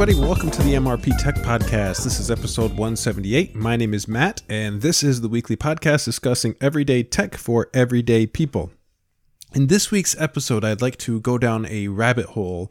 Everybody. Welcome to the MRP Tech Podcast. This is episode 178. My name is Matt, and this is the weekly podcast discussing everyday tech for everyday people. In this week's episode, I'd like to go down a rabbit hole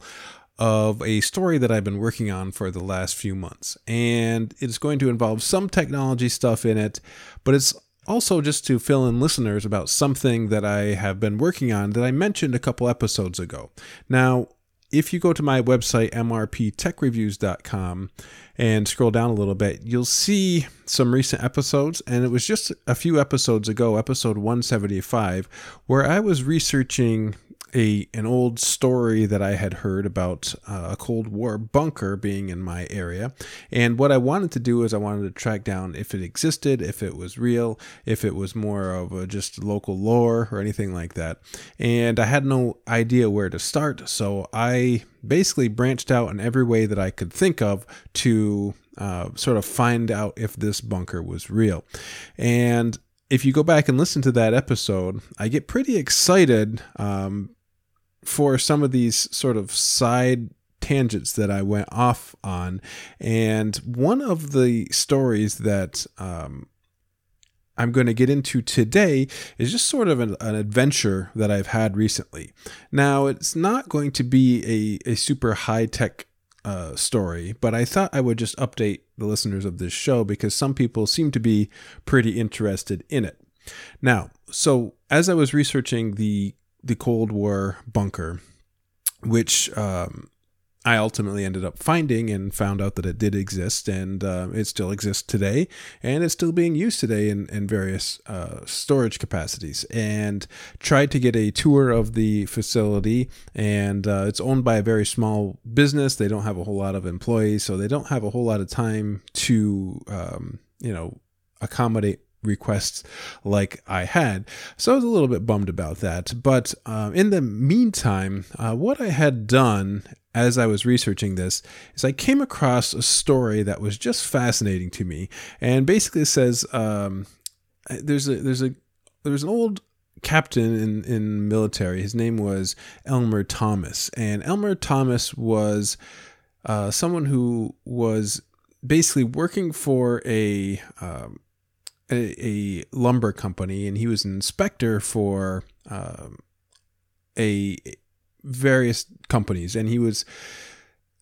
of a story that I've been working on for the last few months. And it's going to involve some technology stuff in it, but it's also just to fill in listeners about something that I have been working on that I mentioned a couple episodes ago. Now, if you go to my website, mrptechreviews.com, and scroll down a little bit, you'll see some recent episodes. And it was just a few episodes ago, episode 175, where I was researching a an old story that I had heard about uh, a Cold War bunker being in my area. And what I wanted to do is I wanted to track down if it existed, if it was real, if it was more of a just local lore or anything like that. And I had no idea where to start, so I basically branched out in every way that I could think of to uh, sort of find out if this bunker was real. And if you go back and listen to that episode, I get pretty excited um, for some of these sort of side tangents that I went off on. And one of the stories that um, I'm going to get into today is just sort of an, an, adventure that I've had recently. Now, it's not going to be a, a super high tech uh, story, but I thought I would just update the listeners of this show because some people seem to be pretty interested in it. Now, so as I was researching the the Cold War bunker, which um, I ultimately ended up finding and found out that it did exist and uh, it still exists today and it's still being used today in, in various uh, storage capacities. And tried to get a tour of the facility and uh, it's owned by a very small business. They don't have a whole lot of employees, so they don't have a whole lot of time to, um, you know, accommodate requests like I had. So I was a little bit bummed about that. But uh, in the meantime, uh, what I had done as I was researching this is I came across a story that was just fascinating to me, and basically says um, there's a there's a there's an old captain in in military. His name was Elmer Thomas, and Elmer Thomas was uh, someone who was basically working for a um, a, a lumber company, and he was an inspector for um, a various companies, and he was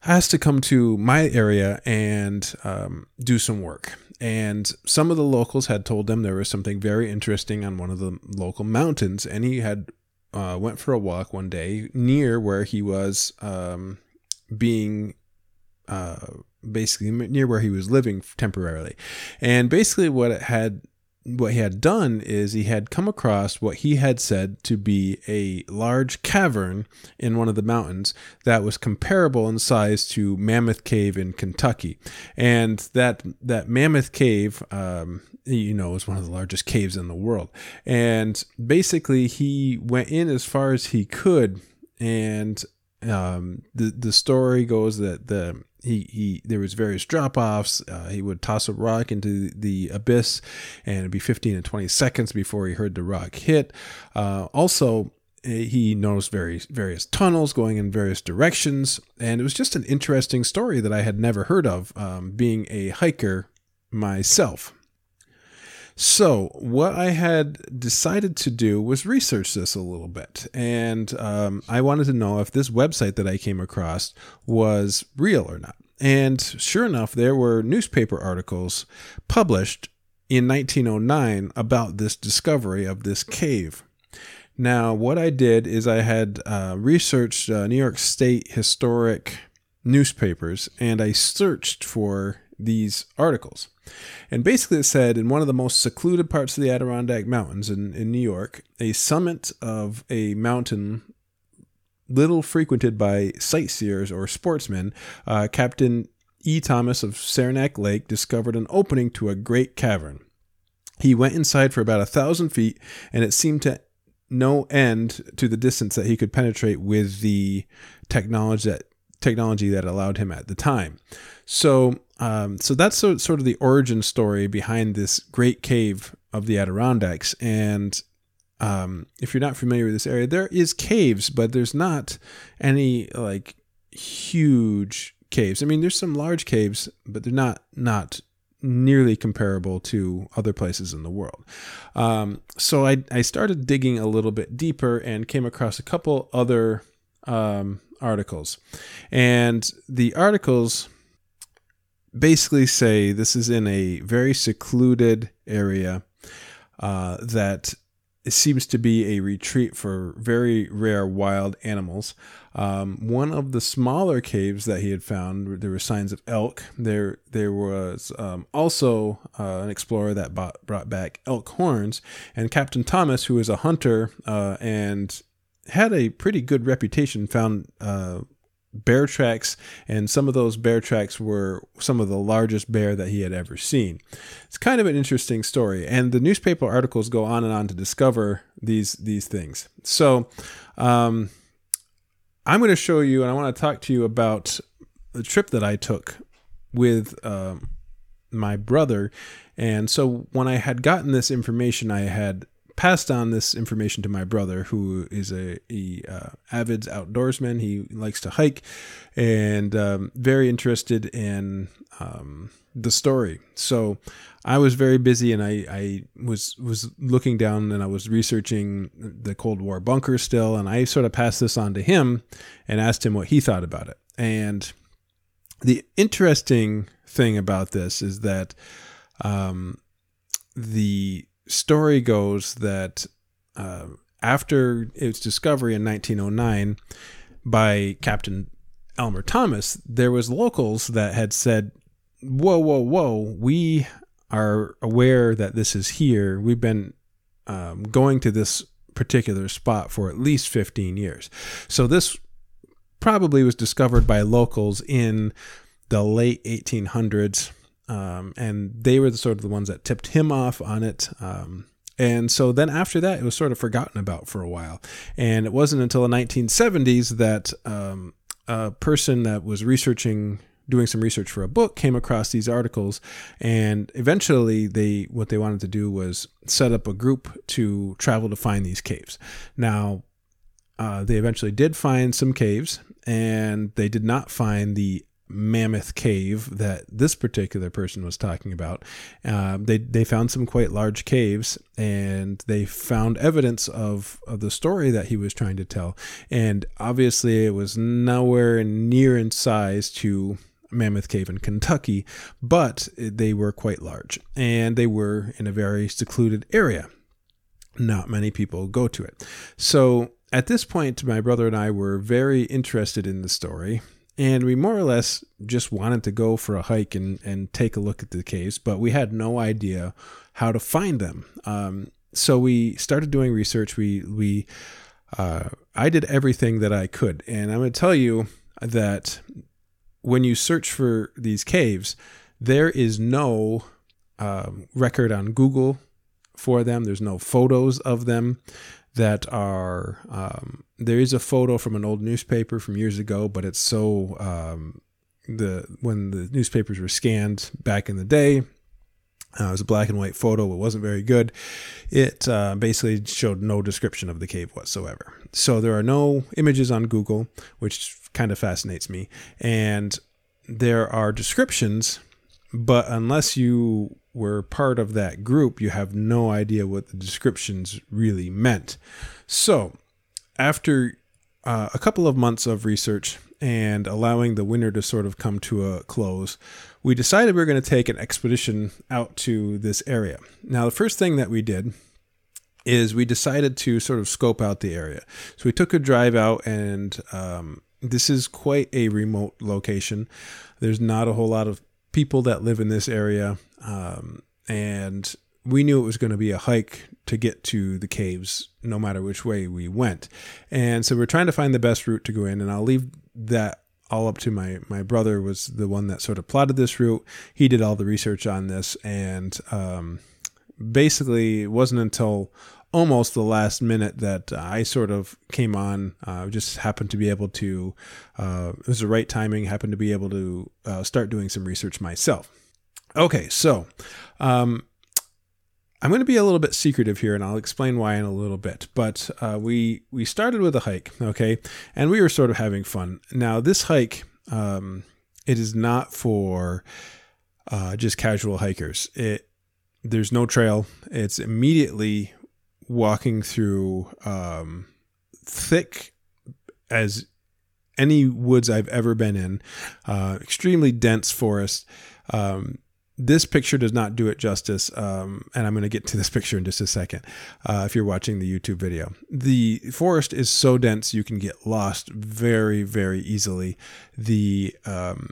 asked to come to my area and um, do some work. And some of the locals had told them there was something very interesting on one of the local mountains, and he had uh, went for a walk one day near where he was um, being uh, basically near where he was living temporarily. And basically, what it had what he had done is he had come across what he had said to be a large cavern in one of the mountains that was comparable in size to Mammoth Cave in Kentucky, and that that Mammoth Cave, um, you know, is one of the largest caves in the world. And basically, he went in as far as he could, and um, the the story goes that the he, he there was various drop offs. Uh, he would toss a rock into the abyss, and it'd be 15 and 20 seconds before he heard the rock hit. Uh, also, eh, he noticed various various tunnels going in various directions, and it was just an interesting story that I had never heard of. Um, being a hiker myself. So, what I had decided to do was research this a little bit. And um, I wanted to know if this website that I came across was real or not. And sure enough, there were newspaper articles published in 1909 about this discovery of this cave. Now, what I did is I had uh, researched uh, New York State historic newspapers and I searched for these articles. And basically, it said in one of the most secluded parts of the Adirondack Mountains in, in New York, a summit of a mountain little frequented by sightseers or sportsmen, uh, Captain E. Thomas of Saranac Lake discovered an opening to a great cavern. He went inside for about a thousand feet, and it seemed to no end to the distance that he could penetrate with the technology that technology that allowed him at the time. So, um, so that's so, sort of the origin story behind this great cave of the Adirondacks. And um, if you're not familiar with this area, there is caves, but there's not any like huge caves. I mean, there's some large caves, but they're not not nearly comparable to other places in the world. Um, so I, I started digging a little bit deeper and came across a couple other um, articles. And the articles basically say this is in a very secluded area uh, that seems to be a retreat for very rare wild animals. Um, one of the smaller caves that he had found, there were signs of elk. There, there was um, also uh, an explorer that bought, brought back elk horns, and Captain Thomas, who was a hunter uh, and had a pretty good reputation, found uh, bear tracks, and some of those bear tracks were some of the largest bear that he had ever seen. It's kind of an interesting story, and the newspaper articles go on and on to discover these these things. So, um, I'm going to show you, and I want to talk to you about the trip that I took with um, my brother. And so, when I had gotten this information, I had passed on this information to my brother, who is a, a uh, avid outdoorsman. He likes to hike, and um, very interested in um, the story. So I was very busy, and I, I was was looking down, and I was researching the Cold War bunker still, and I sort of passed this on to him, and asked him what he thought about it. And the interesting thing about this is that um, the story goes that uh, after its discovery in 1909 by Captain Elmer Thomas, there was locals that had said, "Whoa, whoa, whoa! We are aware that this is here. We've been um, going to this particular spot for at least 15 years." So this probably was discovered by locals in the late 1800s um, and they were the sort of the ones that tipped him off on it. Um, and so then after that, it was sort of forgotten about for a while. And it wasn't until the 1970s that um, a person that was researching doing some research for a book came across these articles and eventually they what they wanted to do was set up a group to travel to find these caves now uh, they eventually did find some caves and they did not find the mammoth cave that this particular person was talking about. Uh, they they found some quite large caves, and they found evidence of of the story that he was trying to tell. And obviously, it was nowhere near in size to Mammoth Cave in Kentucky, but they were quite large, and they were in a very secluded area. Not many people go to it. So at this point, my brother and I were very interested in the story and we more or less just wanted to go for a hike and, and take a look at the caves, but we had no idea how to find them. Um, so we started doing research. We we uh, I did everything that I could, and I'm going to tell you that when you search for these caves, there is no um, record on Google for them. There's no photos of them that are um, there is a photo from an old newspaper from years ago, but it's so um, the when the newspapers were scanned back in the day. Uh, it was a black and white photo. It wasn't very good. It uh, basically showed no description of the cave whatsoever. So there are no images on Google, which kind of fascinates me. And there are descriptions, but unless you were part of that group, you have no idea what the descriptions really meant. So, after uh, a couple of months of research and allowing the winter to sort of come to a close, we decided we were going to take an expedition out to this area. Now, the first thing that we did is we decided to sort of scope out the area. So we took a drive out, and um, this is quite a remote location. There's not a whole lot of people that live in this area. Um, and we knew it was going to be a hike to get to the caves no matter which way we went. And so we're trying to find the best route to go in. And I'll leave that all up to my my brother was the one that sort of plotted this route. He did all the research on this, and um, basically it wasn't until almost the last minute that I sort of came on. Uh, just happened to be able to, uh, it was the right timing, happened to be able to uh, start doing some research myself. Okay, so um, I'm going to be a little bit secretive here, and I'll explain why in a little bit. But uh, we we started with a hike, okay, and we were sort of having fun. Now this hike, um, it is not for uh, just casual hikers. It there's no trail. It's immediately walking through um, thick as any woods I've ever been in, uh, extremely dense forest. Um, this picture does not do it justice, um, and I'm going to get to this picture in just a second. Uh, if you're watching the YouTube video, the forest is so dense you can get lost very, very easily. The um,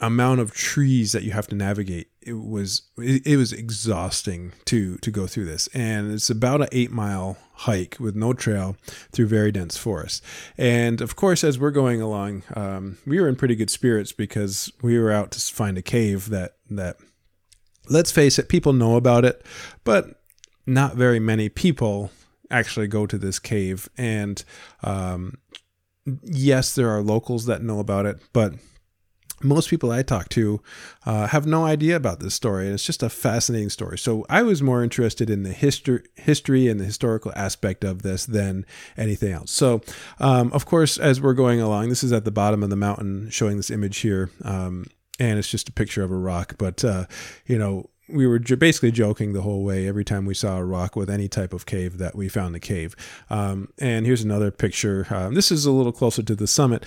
amount of trees that you have to navigate it was it, was exhausting to to go through this and it's about an eight mile hike with no trail through very dense forest and of course as we're going along um, we were in pretty good spirits because we were out to find a cave that that let's face it people know about it but not very many people actually go to this cave and um, yes there are locals that know about it but most people I talk to uh, have no idea about this story. and It's just a fascinating story. So I was more interested in the history, history and the historical aspect of this than anything else. So, um, of course, as we're going along, this is at the bottom of the mountain, showing this image here, um, and it's just a picture of a rock. But uh, you know, we were basically joking the whole way every time we saw a rock with any type of cave that we found the cave. Um, and here's another picture. Uh, this is a little closer to the summit.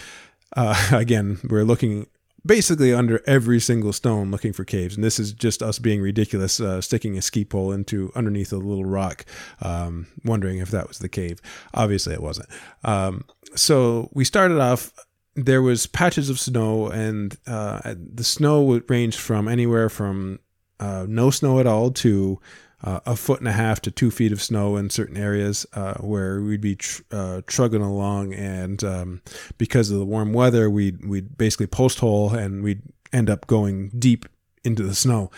Uh, again, we're looking basically under every single stone looking for caves. And this is just us being ridiculous, uh, sticking a ski pole into underneath a little rock, um, wondering if that was the cave. Obviously, it wasn't. Um, so we started off. There was patches of snow, and uh, the snow would range from anywhere from uh, no snow at all to uh, a foot and a half to two feet of snow in certain areas uh, where we'd be tr- uh, trugging along, and um, because of the warm weather, we'd we'd basically post hole and we'd end up going deep into the snow.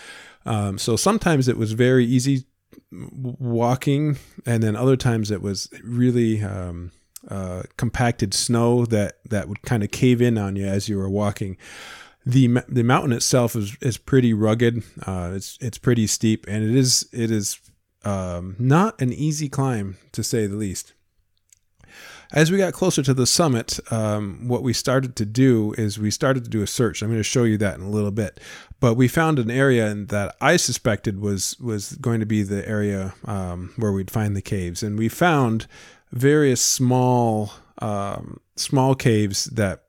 Um, so sometimes it was very easy walking, and then other times it was really um, uh, compacted snow that that would kind of cave in on you as you were walking the the mountain itself is is pretty rugged. Uh, it's it's pretty steep, and it is it is um, not an easy climb to say the least. As we got closer to the summit, um, what we started to do is we started to do a search. I'm going to show you that in a little bit, but we found an area that I suspected was was going to be the area um, where we'd find the caves, and we found various small um, small caves that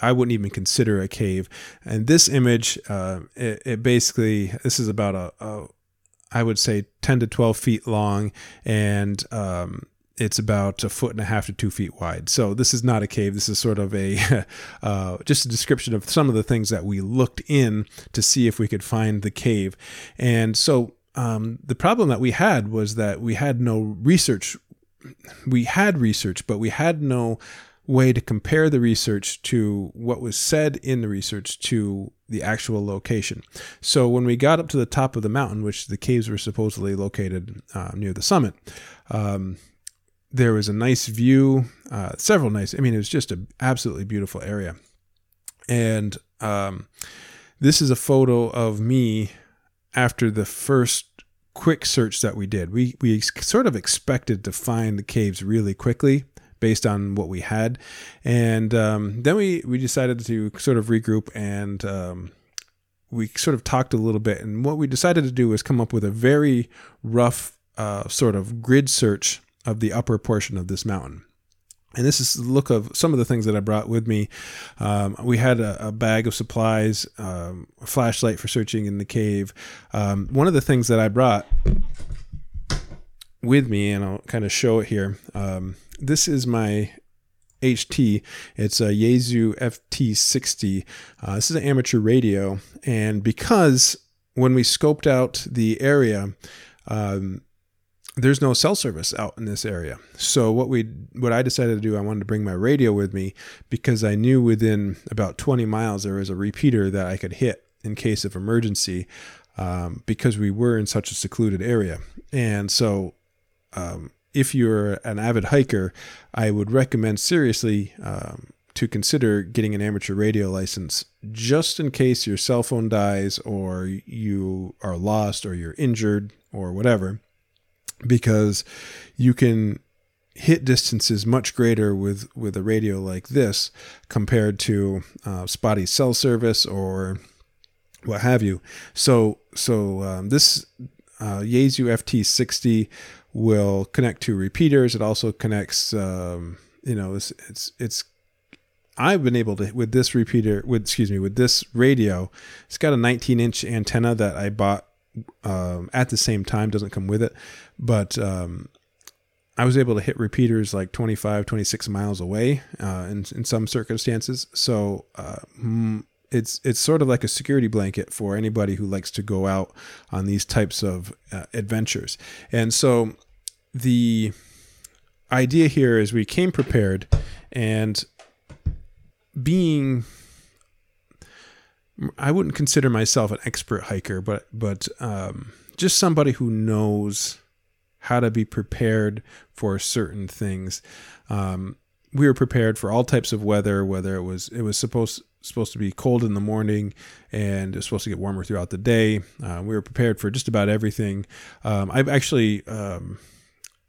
I, wouldn't even consider a cave. And this image, uh, it, it, basically, this is about a, a, I would say, 10 to 12 feet long, and um, it's about a foot and a half to two feet wide. So this is not a cave. This is sort of a uh, just a description of some of the things that we looked in to see if we could find the cave. And so um, the problem that we had was that we had no research. We had research, but we had no way to compare the research to what was said in the research to the actual location. So when we got up to the top of the mountain, which the caves were supposedly located uh, near the summit, um, there was a nice view, uh, several nice. I mean, it was just an absolutely beautiful area, and um, this is a photo of me after the first quick search that we did. We we sort of expected to find the caves really quickly based on what we had. And um, then we, we decided to sort of regroup and um, we sort of talked a little bit. And what we decided to do was come up with a very rough uh, sort of grid search of the upper portion of this mountain. And this is the look of some of the things that I brought with me. Um, we had a, a, bag of supplies, um, a flashlight for searching in the cave. Um, one of the things that I brought with me, and I'll kind of show it here, um, this is my HT. It's a Yaesu FT60. Uh, this is an amateur radio, and because when we scoped out the area, um, there's no cell service out in this area. So what we what I decided to do, I wanted to bring my radio with me because I knew within about 20 miles there was a repeater that I could hit in case of emergency. Um, because we were in such a secluded area, and so um, if you're an avid hiker, I would recommend seriously um, to consider getting an amateur radio license just in case your cell phone dies or you are lost or you're injured or whatever, because you can hit distances much greater with with a radio like this compared to uh, spotty cell service or what have you. So so um, this uh, Yaesu FT60 will connect to repeaters. It also connects. Um, you know, it's it's it's. I've been able to with this repeater with excuse me with this radio. It's got a 19 inch antenna that I bought um, at the same time. Doesn't come with it, but um, I was able to hit repeaters like 25, 26 miles away uh, in, in some circumstances. So uh, it's it's sort of like a security blanket for anybody who likes to go out on these types of uh, adventures. And so the idea here is we came prepared and being I wouldn't consider myself an expert hiker, but but um, just somebody who knows how to be prepared for certain things. Um, we were prepared for all types of weather, whether it was it was supposed supposed to be cold in the morning and it's supposed to get warmer throughout the day. Uh, we were prepared for just about everything. Um, I've actually um,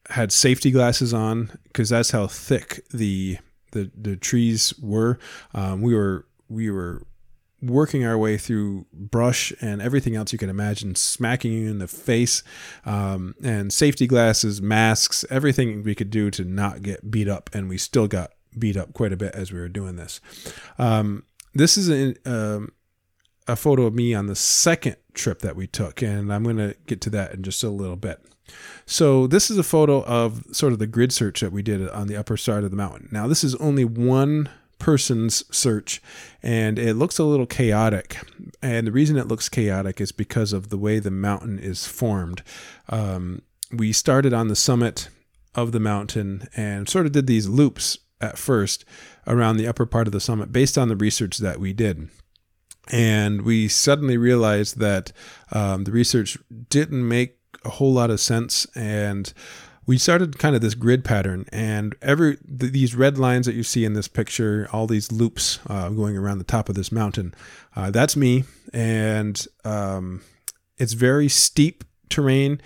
had safety glasses on because that's how thick the the, the trees were. Um, we were we were working our way through brush and everything else you can imagine, smacking you in the face, um, and safety glasses, masks, everything we could do to not get beat up, and we still got beat up quite a bit as we were doing this. Um, this is a, um, a photo of me on the second trip that we took, and I'm going to get to that in just a little bit. So this is a photo of sort of the grid search that we did on the upper side of the mountain. Now this is only one person's search and it looks a little chaotic. And the reason it looks chaotic is because of the way the mountain is formed. Um, we started on the summit of the mountain and sort of did these loops at first around the upper part of the summit based on the research that we did. And we suddenly realized that um, the research didn't make a whole lot of sense and we started kind of this grid pattern and every th- these red lines that you see in this picture all these loops uh, going around the top of this mountain uh, that's me. And um, it's very steep terrain.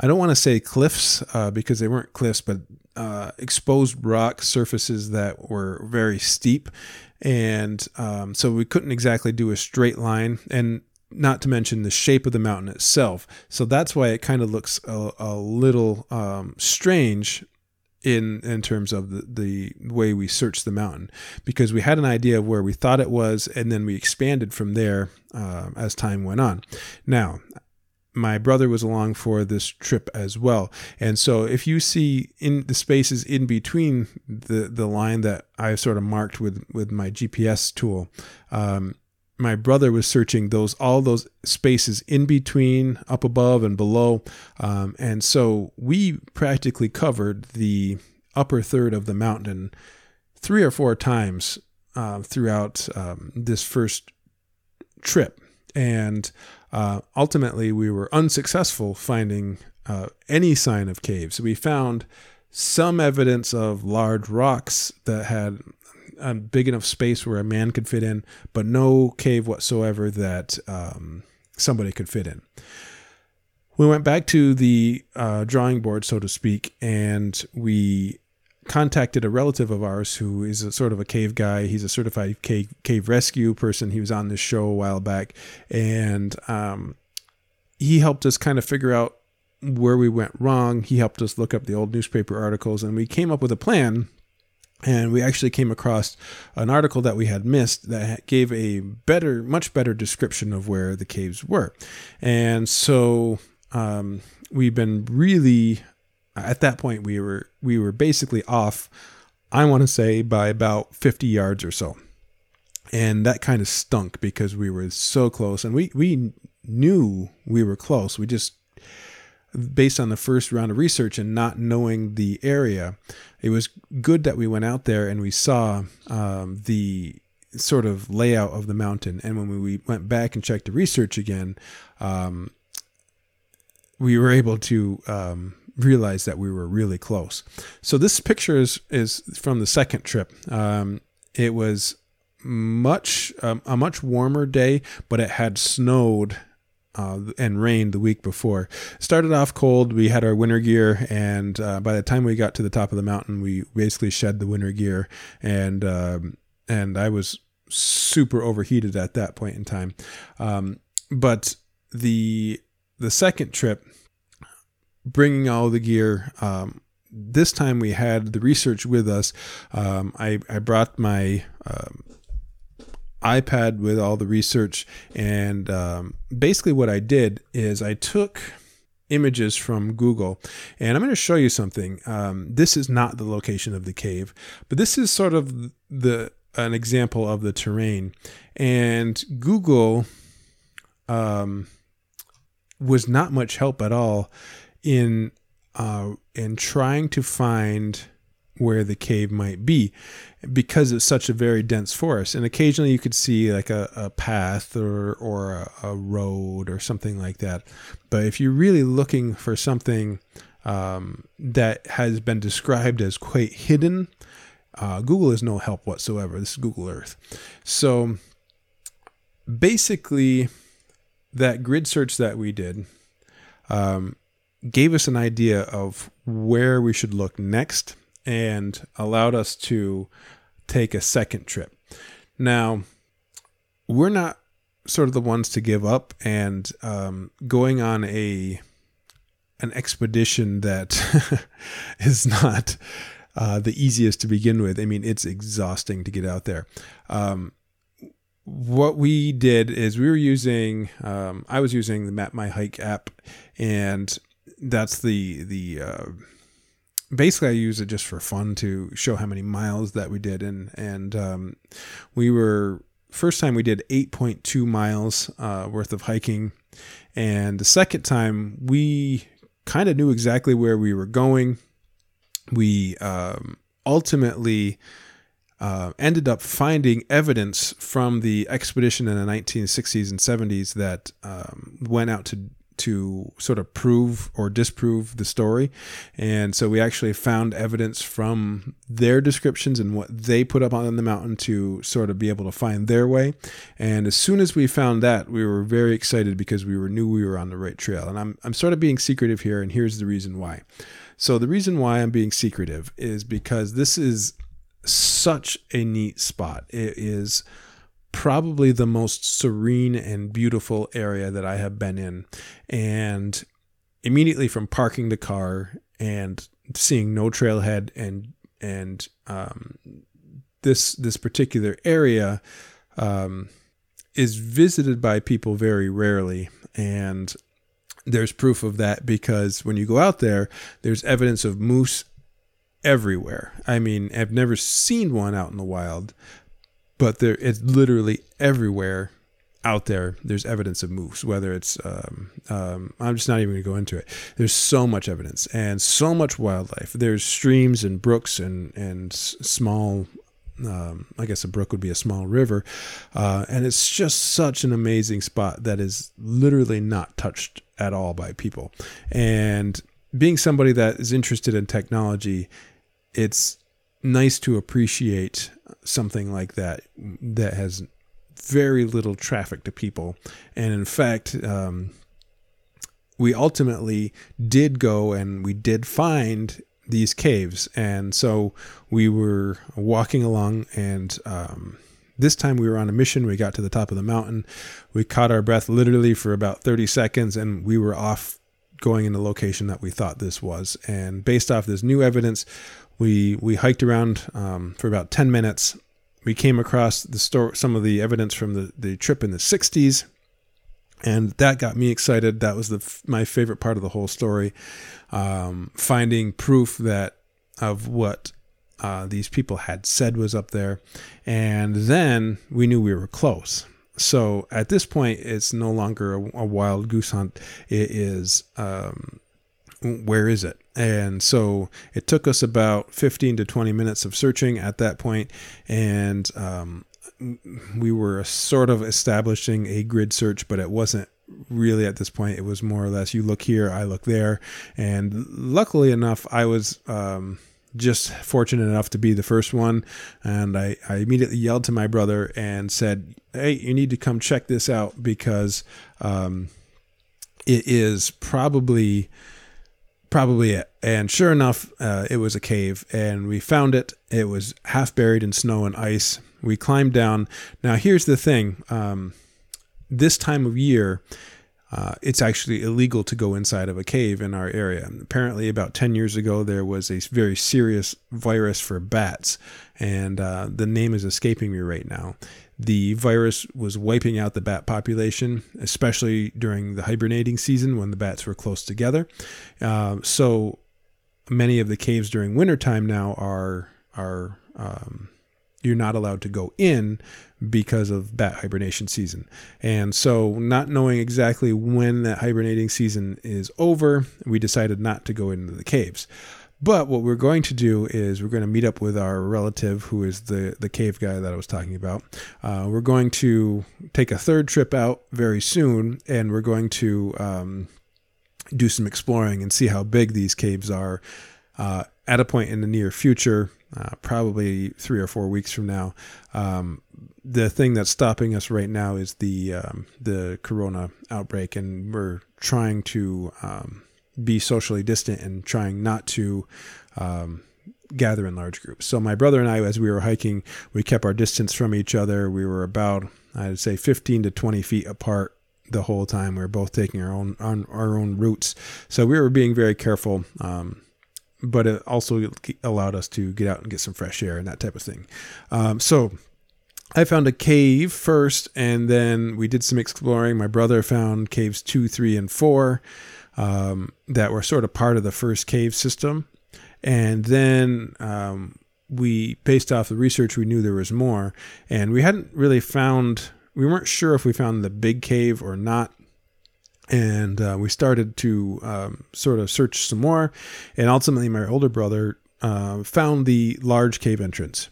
I don't want to say cliffs uh, because they weren't cliffs but uh, exposed rock surfaces that were very steep. And um, so we couldn't exactly do a straight line. And not to mention the shape of the mountain itself. So that's why it kind of looks a, a little um, strange in in terms of the, the way we searched the mountain because we had an idea of where we thought it was and then we expanded from there uh, as time went on. Now, my brother was along for this trip as well. And so if you see in the spaces in between the, the line that I sort of marked with, with my GPS tool, um, my brother was searching those all those spaces in between up above and below. Um, and so we practically covered the upper third of the mountain three or four times uh, throughout um, this first trip. And uh, ultimately we were unsuccessful finding uh, any sign of caves. We found some evidence of large rocks that had a big enough space where a man could fit in, but no cave whatsoever that um, somebody could fit in. We went back to the uh, drawing board, so to speak, and we contacted a relative of ours who is a sort of a cave guy. He's a certified cave, cave rescue person. He was on this show a while back, and um, he helped us kind of figure out where we went wrong. He helped us look up the old newspaper articles, and we came up with a plan and we actually came across an article that we had missed that gave a better much better description of where the caves were. And so um, we've been really at that point we were we were basically off i want to say by about 50 yards or so. And that kind of stunk because we were so close and we we knew we were close. We just based on the first round of research and not knowing the area, it was good that we went out there and we saw um, the sort of layout of the mountain. And when we went back and checked the research again, um, we were able to um, realize that we were really close. So this picture is is from the second trip. Um, it was much um, a much warmer day, but it had snowed uh, and rained the week before. Started off cold. We had our winter gear, and uh, by the time we got to the top of the mountain, we basically shed the winter gear, and um, and I was super overheated at that point in time. Um, but the the second trip, bringing all the gear. Um, this time we had the research with us. Um, I, I brought my um, iPad with all the research. And um, basically, what I did is I took images from Google, and I'm going to show you something. Um, this is not the location of the cave, but this is sort of the an example of the terrain. And Google um, was not much help at all in uh, in trying to find where the cave might be because it's such a very dense forest. And occasionally you could see like a, a path or, or a, a, road or something like that. But if you're really looking for something um, that has been described as quite hidden, uh, Google is no help whatsoever. This is Google Earth. So basically, that grid search that we did um, gave us an idea of where we should look next and allowed us to take a second trip. Now, we're not sort of the ones to give up and um, going on a an expedition that is not uh, the easiest to begin with. I mean, it's exhausting to get out there. Um, what we did is we were using um, I was using the Map My Hike app, and that's the the uh, basically I use it just for fun to show how many miles that we did and and um, we were first time we did 8.2 miles uh, worth of hiking. And the second time we kind of knew exactly where we were going. We um, ultimately uh, ended up finding evidence from the expedition in the 1960s and 70s that um, went out to to sort of prove or disprove the story. And so we actually found evidence from their descriptions and what they put up on the mountain to sort of be able to find their way. And as soon as we found that, we were very excited because we were knew we were on the right trail. And I'm I'm sort of being secretive here and here's the reason why. So the reason why I'm being secretive is because this is such a neat spot. It is probably the most serene and beautiful area that I have been in. And immediately from parking the car and seeing no trailhead and and um, this this particular area um, is visited by people very rarely. And there's proof of that because when you go out there there's evidence of moose everywhere. I mean i've never seen one out in the wild but there it's literally everywhere out there there's evidence of moose whether it's um, um, i'm just not even going to go into it there's so much evidence and so much wildlife there's streams and brooks and and small um, I guess a brook would be a small river, uh, and it's just such an amazing spot that is literally not touched at all by people. And being somebody that is interested in technology, it's nice to appreciate something like that that has very little traffic to people. And in fact, um, we ultimately did go and we did find these caves. And so we were walking along, and um, this time we were on a mission. We got to the top of the mountain. We caught our breath literally for about 30 seconds, and we were off going in the location that we thought this was. And based off this new evidence, we we hiked around um, for about 10 minutes. We came across the store, some of the evidence from the, the trip in the 60s, and that got me excited. That was the my favorite part of the whole story, um, finding proof that of what uh, these people had said was up there, and then we knew we were close. So at this point, it's no longer a, a wild goose hunt. It is um, where is it? And so it took us about 15 to 20 minutes of searching at that point, and um, we were sort of establishing a grid search, but it wasn't really at this point. It was more or less you look here, I look there, and luckily enough, I was. Um, just fortunate enough to be the first one. And I, I immediately yelled to my brother and said, Hey, you need to come check this out because um, it is probably probably it. And sure enough, uh, it was a cave, and we found it. It was half buried in snow and ice. We climbed down. Now, here's the thing: um, this time of year, uh, it's actually illegal to go inside of a cave in our area. Apparently, about 10 years ago, there was a very serious virus for bats, and uh, the name is escaping me right now. The virus was wiping out the bat population, especially during the hibernating season when the bats were close together. Uh, so many of the caves during wintertime now are are um, you're not allowed to go in because of bat hibernation season. And so, not knowing exactly when that hibernating season is over, we decided not to go into the caves. But what we're going to do is we're going to meet up with our relative who is the, the cave guy that I was talking about. Uh, we're going to take a third trip out very soon, and we're going to um, do some exploring and see how big these caves are uh, at a point in the near future, uh, probably three or four weeks from now. Um, the thing that's stopping us right now is the um, the corona outbreak, and we're trying to um, be socially distant and trying not to um, gather in large groups. So my brother and I, as we were hiking, we kept our distance from each other. We were about I'd say 15 to 20 feet apart the whole time. We were both taking our own on our own routes, so we were being very careful. Um, but it also allowed us to get out and get some fresh air and that type of thing. Um, so I found a cave first, and then we did some exploring. My brother found caves two, three, and four um, that were sort of part of the first cave system. And then um, we, based off the research, we knew there was more. And we hadn't really found, we weren't sure if we found the big cave or not. And uh, we started to um, sort of search some more. And ultimately, my older brother uh, found the large cave entrance.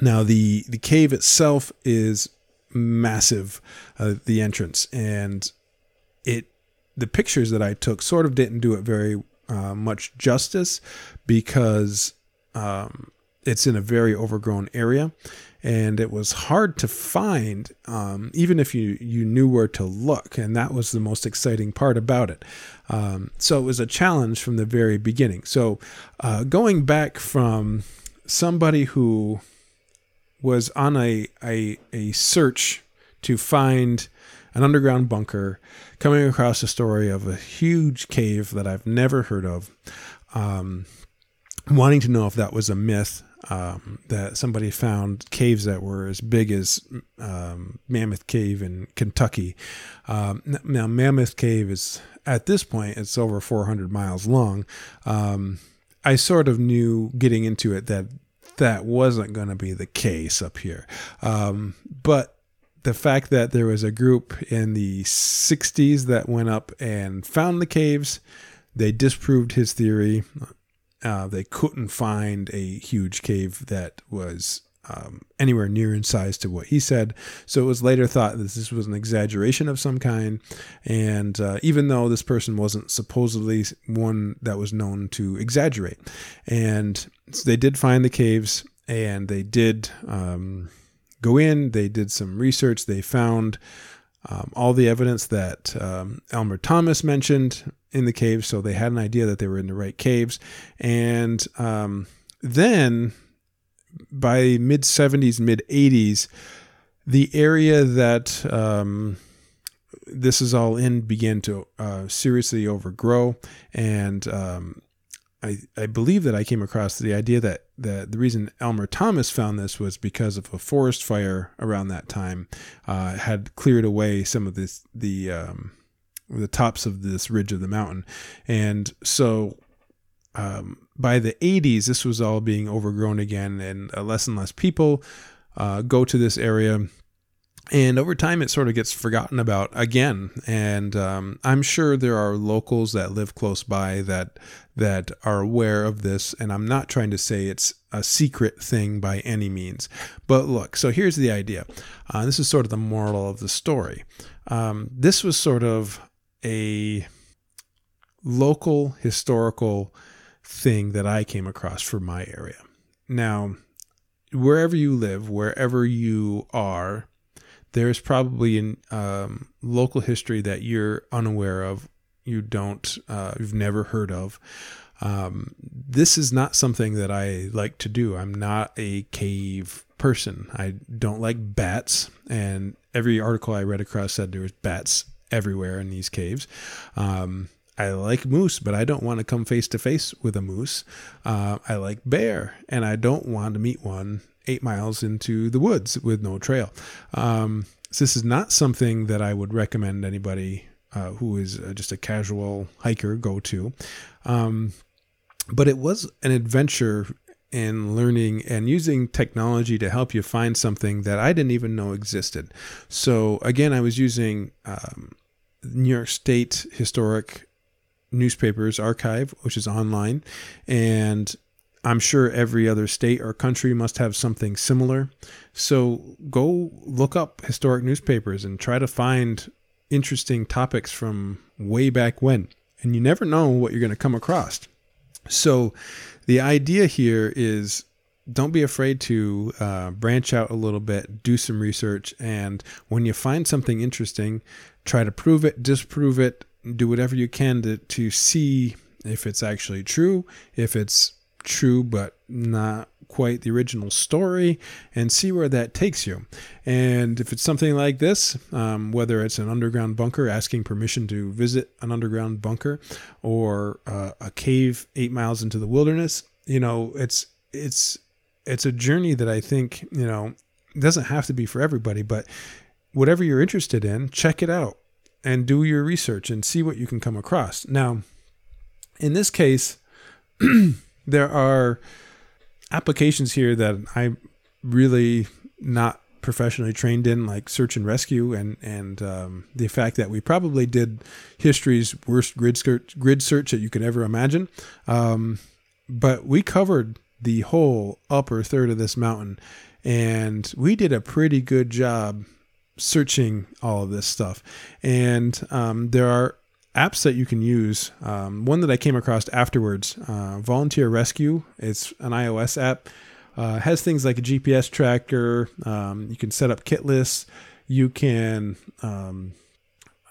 Now the the cave itself is massive, uh, the entrance, and it the pictures that I took sort of didn't do it very uh, much justice because um, it's in a very overgrown area, and it was hard to find um, even if you you knew where to look, and that was the most exciting part about it. Um, so it was a challenge from the very beginning. So uh, going back from somebody who was on a, a, a search to find an underground bunker, coming across a story of a huge cave that I've never heard of, um, wanting to know if that was a myth. Um, that somebody found caves that were as big as um, Mammoth Cave in Kentucky. Um, now, Mammoth Cave is at this point it's over 400 miles long. Um, I sort of knew getting into it that that wasn't going to be the case up here. Um, but the fact that there was a group in the 60s that went up and found the caves, they disproved his theory. Uh, they couldn't find a huge cave that was um, anywhere near in size to what he said. So it was later thought that this was an exaggeration of some kind. And uh, even though this person wasn't supposedly one that was known to exaggerate, and so they did find the caves and they did um, go in, they did some research, they found. Um, all the evidence that um, Elmer Thomas mentioned in the caves, so they had an idea that they were in the right caves. And um, then by mid 70s, mid 80s, the area that um, this is all in began to uh, seriously overgrow. And um, I, I believe that I came across the idea that, that the reason Elmer Thomas found this was because of a forest fire around that time uh, had cleared away some of this the um, the tops of this ridge of the mountain, and so um, by the 80s, this was all being overgrown again, and uh, less and less people uh, go to this area. And over time, it sort of gets forgotten about again. And um, I'm sure there are locals that live close by that that are aware of this. And I'm not trying to say it's a secret thing by any means. But look, so here's the idea. Uh, this is sort of the moral of the story. Um, this was sort of a local historical thing that I came across for my area. Now, wherever you live, wherever you are, there's probably in um, local history that you're unaware of, you don't, uh, you've never heard of. Um, this is not something that I like to do. I'm not a cave person. I don't like bats, and every article I read across said there was bats everywhere in these caves. Um, I like moose, but I don't want to come face to face with a moose. Uh, I like bear, and I don't want to meet one eight miles into the woods with no trail. Um, so this is not something that I would recommend anybody uh, who is uh, just a casual hiker go to. Um, but it was an adventure in learning and using technology to help you find something that I didn't even know existed. So again, I was using um, New York State Historic Newspapers Archive, which is online, and I'm sure every other state or country must have something similar. So go look up historic newspapers and try to find interesting topics from way back when. And you never know what you're going to come across. So the idea here is don't be afraid to uh, branch out a little bit, do some research, and when you find something interesting, try to prove it, disprove it, do whatever you can to, to see if it's actually true, if it's true but not quite the original story, and see where that takes you. And if it's something like this, um, whether it's an underground bunker asking permission to visit an underground bunker, or uh, a cave eight miles into the wilderness, you know, it's it's it's a journey that I think you know doesn't have to be for everybody, but whatever you're interested in, check it out and do your research and see what you can come across. Now, in this case, there are applications here that I'm really not professionally trained in, like search and rescue, and and um, the fact that we probably did history's worst grid search, grid search that you could ever imagine. Um, but we covered the whole upper third of this mountain, and we did a pretty good job searching all of this stuff. And um, there are apps that you can use. Um, one that I came across afterwards, uh, Volunteer Rescue. It's an iOS app. Uh, has things like a GPS tracker. Um, you can set up kit lists. You can um,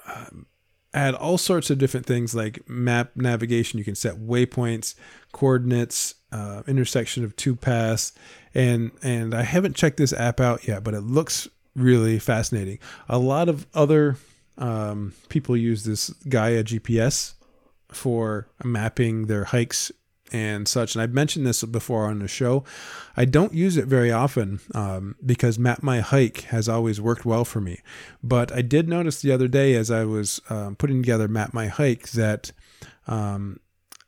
uh, add all sorts of different things like map navigation. You can set waypoints, coordinates, uh, intersection of two paths, and and I haven't checked this app out yet, but it looks really fascinating. A lot of other um, people use this Gaia GPS for mapping their hikes and such. And I've mentioned this before on the show. I don't use it very often um, because Map My Hike has always worked well for me. But I did notice the other day as I was um, putting together Map My Hike that um,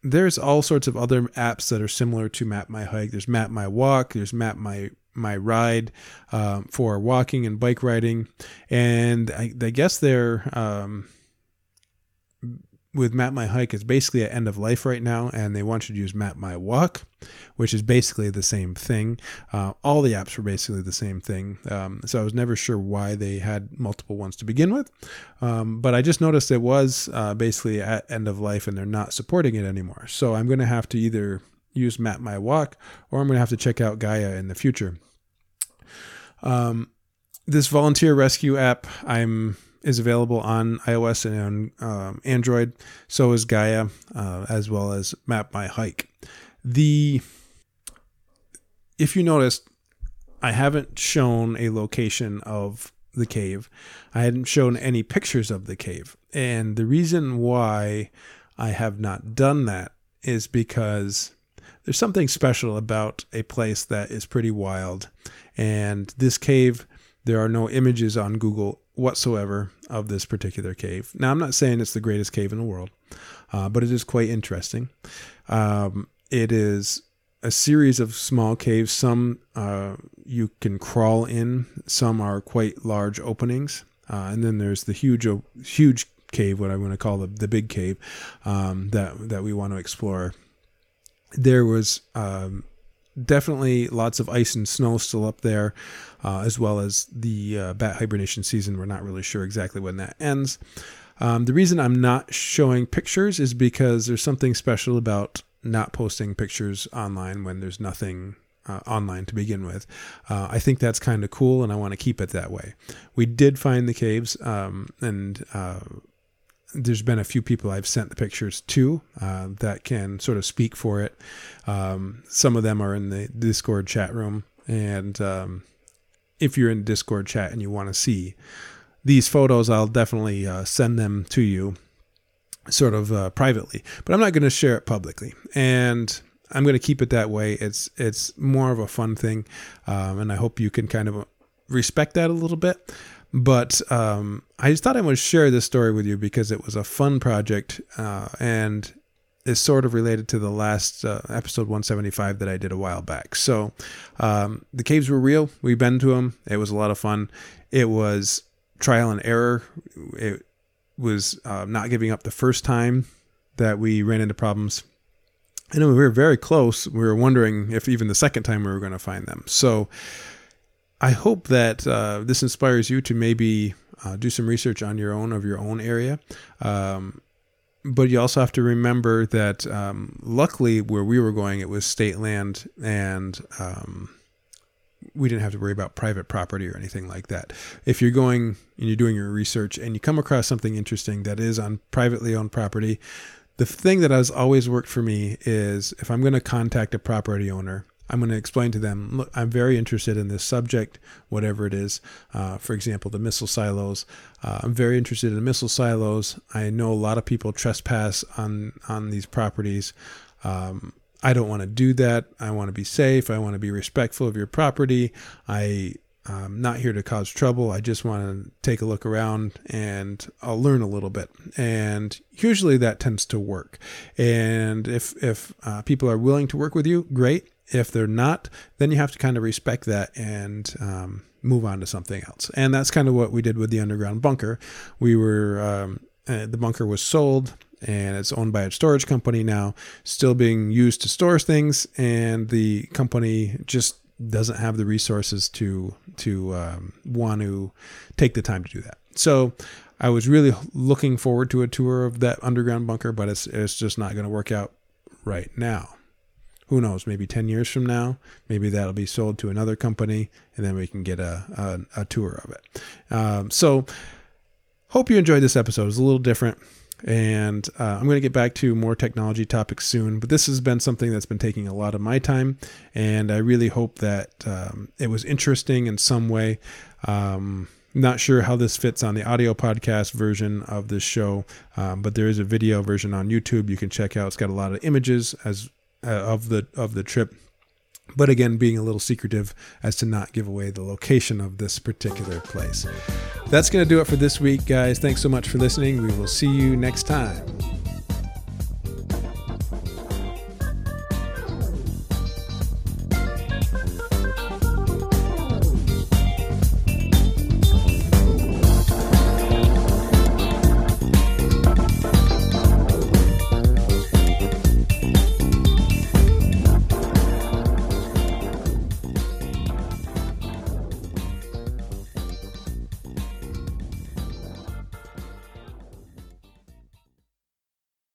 there's all sorts of other apps that are similar to Map My Hike. There's Map My Walk. There's Map My my ride um, for walking and bike riding, and I, I guess they're um, with Map My Hike is basically at end of life right now, and they want you to use Map My Walk, which is basically the same thing. Uh, all the apps were basically the same thing, um, so I was never sure why they had multiple ones to begin with. Um, but I just noticed it was uh, basically at end of life, and they're not supporting it anymore. So I'm going to have to either use Map My Walk, or I'm going to have to check out Gaia in the future. Um, this volunteer rescue app I'm is available on iOS and on um, Android. So is Gaia, uh, as well as Map My Hike. The if you noticed, I haven't shown a location of the cave. I hadn't shown any pictures of the cave, and the reason why I have not done that is because there's something special about a place that is pretty wild. And this cave, there are no images on Google whatsoever of this particular cave. Now, I'm not saying it's the greatest cave in the world, uh, but it is quite interesting. Um, it is a series of small caves. Some uh, you can crawl in, some are quite large openings. Uh, and then there's the huge, huge cave, what I want to call the, the big cave, um, that that we want to explore there was um, definitely lots of ice and snow still up there, uh, as well as the uh, bat hibernation season. We're not really sure exactly when that ends. Um, the reason I'm not showing pictures is because there's something special about not posting pictures online when there's nothing uh, online to begin with. Uh, I think that's kind of cool, and I want to keep it that way. We did find the caves, um, and uh, there's been a few people I've sent the pictures to uh, that can sort of speak for it. Um, some of them are in the Discord chat room, and um, if you're in Discord chat and you want to see these photos, I'll definitely uh, send them to you, sort of uh, privately. But I'm not going to share it publicly, and I'm going to keep it that way. It's it's more of a fun thing, um, and I hope you can kind of respect that a little bit. But um, I just thought I would share this story with you because it was a fun project uh, and is sort of related to the last uh, episode 175 that I did a while back. So um, the caves were real. We've been to them. It was a lot of fun. It was trial and error. It was uh, not giving up the first time that we ran into problems. And we were very close. We were wondering if even the second time we were going to find them. So I hope that uh, this inspires you to maybe uh, do some research on your own of your own area. Um, but you also have to remember that um, luckily where we were going, it was state land and um, we didn't have to worry about private property or anything like that. If you're going and you're doing your research and you come across something interesting that is on privately owned property, the thing that has always worked for me is if I'm going to contact a property owner, I'm going to explain to them, look, I'm very interested in this subject, whatever it is. Uh, for example, the missile silos. Uh, I'm very interested in missile silos. I know a lot of people trespass on on these properties. Um, I don't want to do that. I want to be safe. I want to be respectful of your property. I I'm not here to cause trouble. I just want to take a look around and I'll learn a little bit. And usually that tends to work. And if if uh, people are willing to work with you, great. If they're not, then you have to kind of respect that and um, move on to something else. And that's kind of what we did with the underground bunker. We were um, uh, the bunker was sold and it's owned by a storage company now, still being used to store things, and the company just doesn't have the resources to to um, want to take the time to do that. So I was really looking forward to a tour of that underground bunker, but it's it's just not going to work out right now who knows, maybe 10 years from now, maybe that'll be sold to another company and then we can get a, a, a tour of it. Um, so, hope you enjoyed this episode. It's a little different. And uh, I'm going to get back to more technology topics soon, but this has been something that's been taking a lot of my time. And I really hope that um, it was interesting in some way. Um, not sure how this fits on the audio podcast version of this show, um, but there is a video version on YouTube you can check out. It's got a lot of images as uh, of the of the trip. But again being a little secretive as to not give away the location of this particular place. That's going to do it for this week guys. Thanks so much for listening. We will see you next time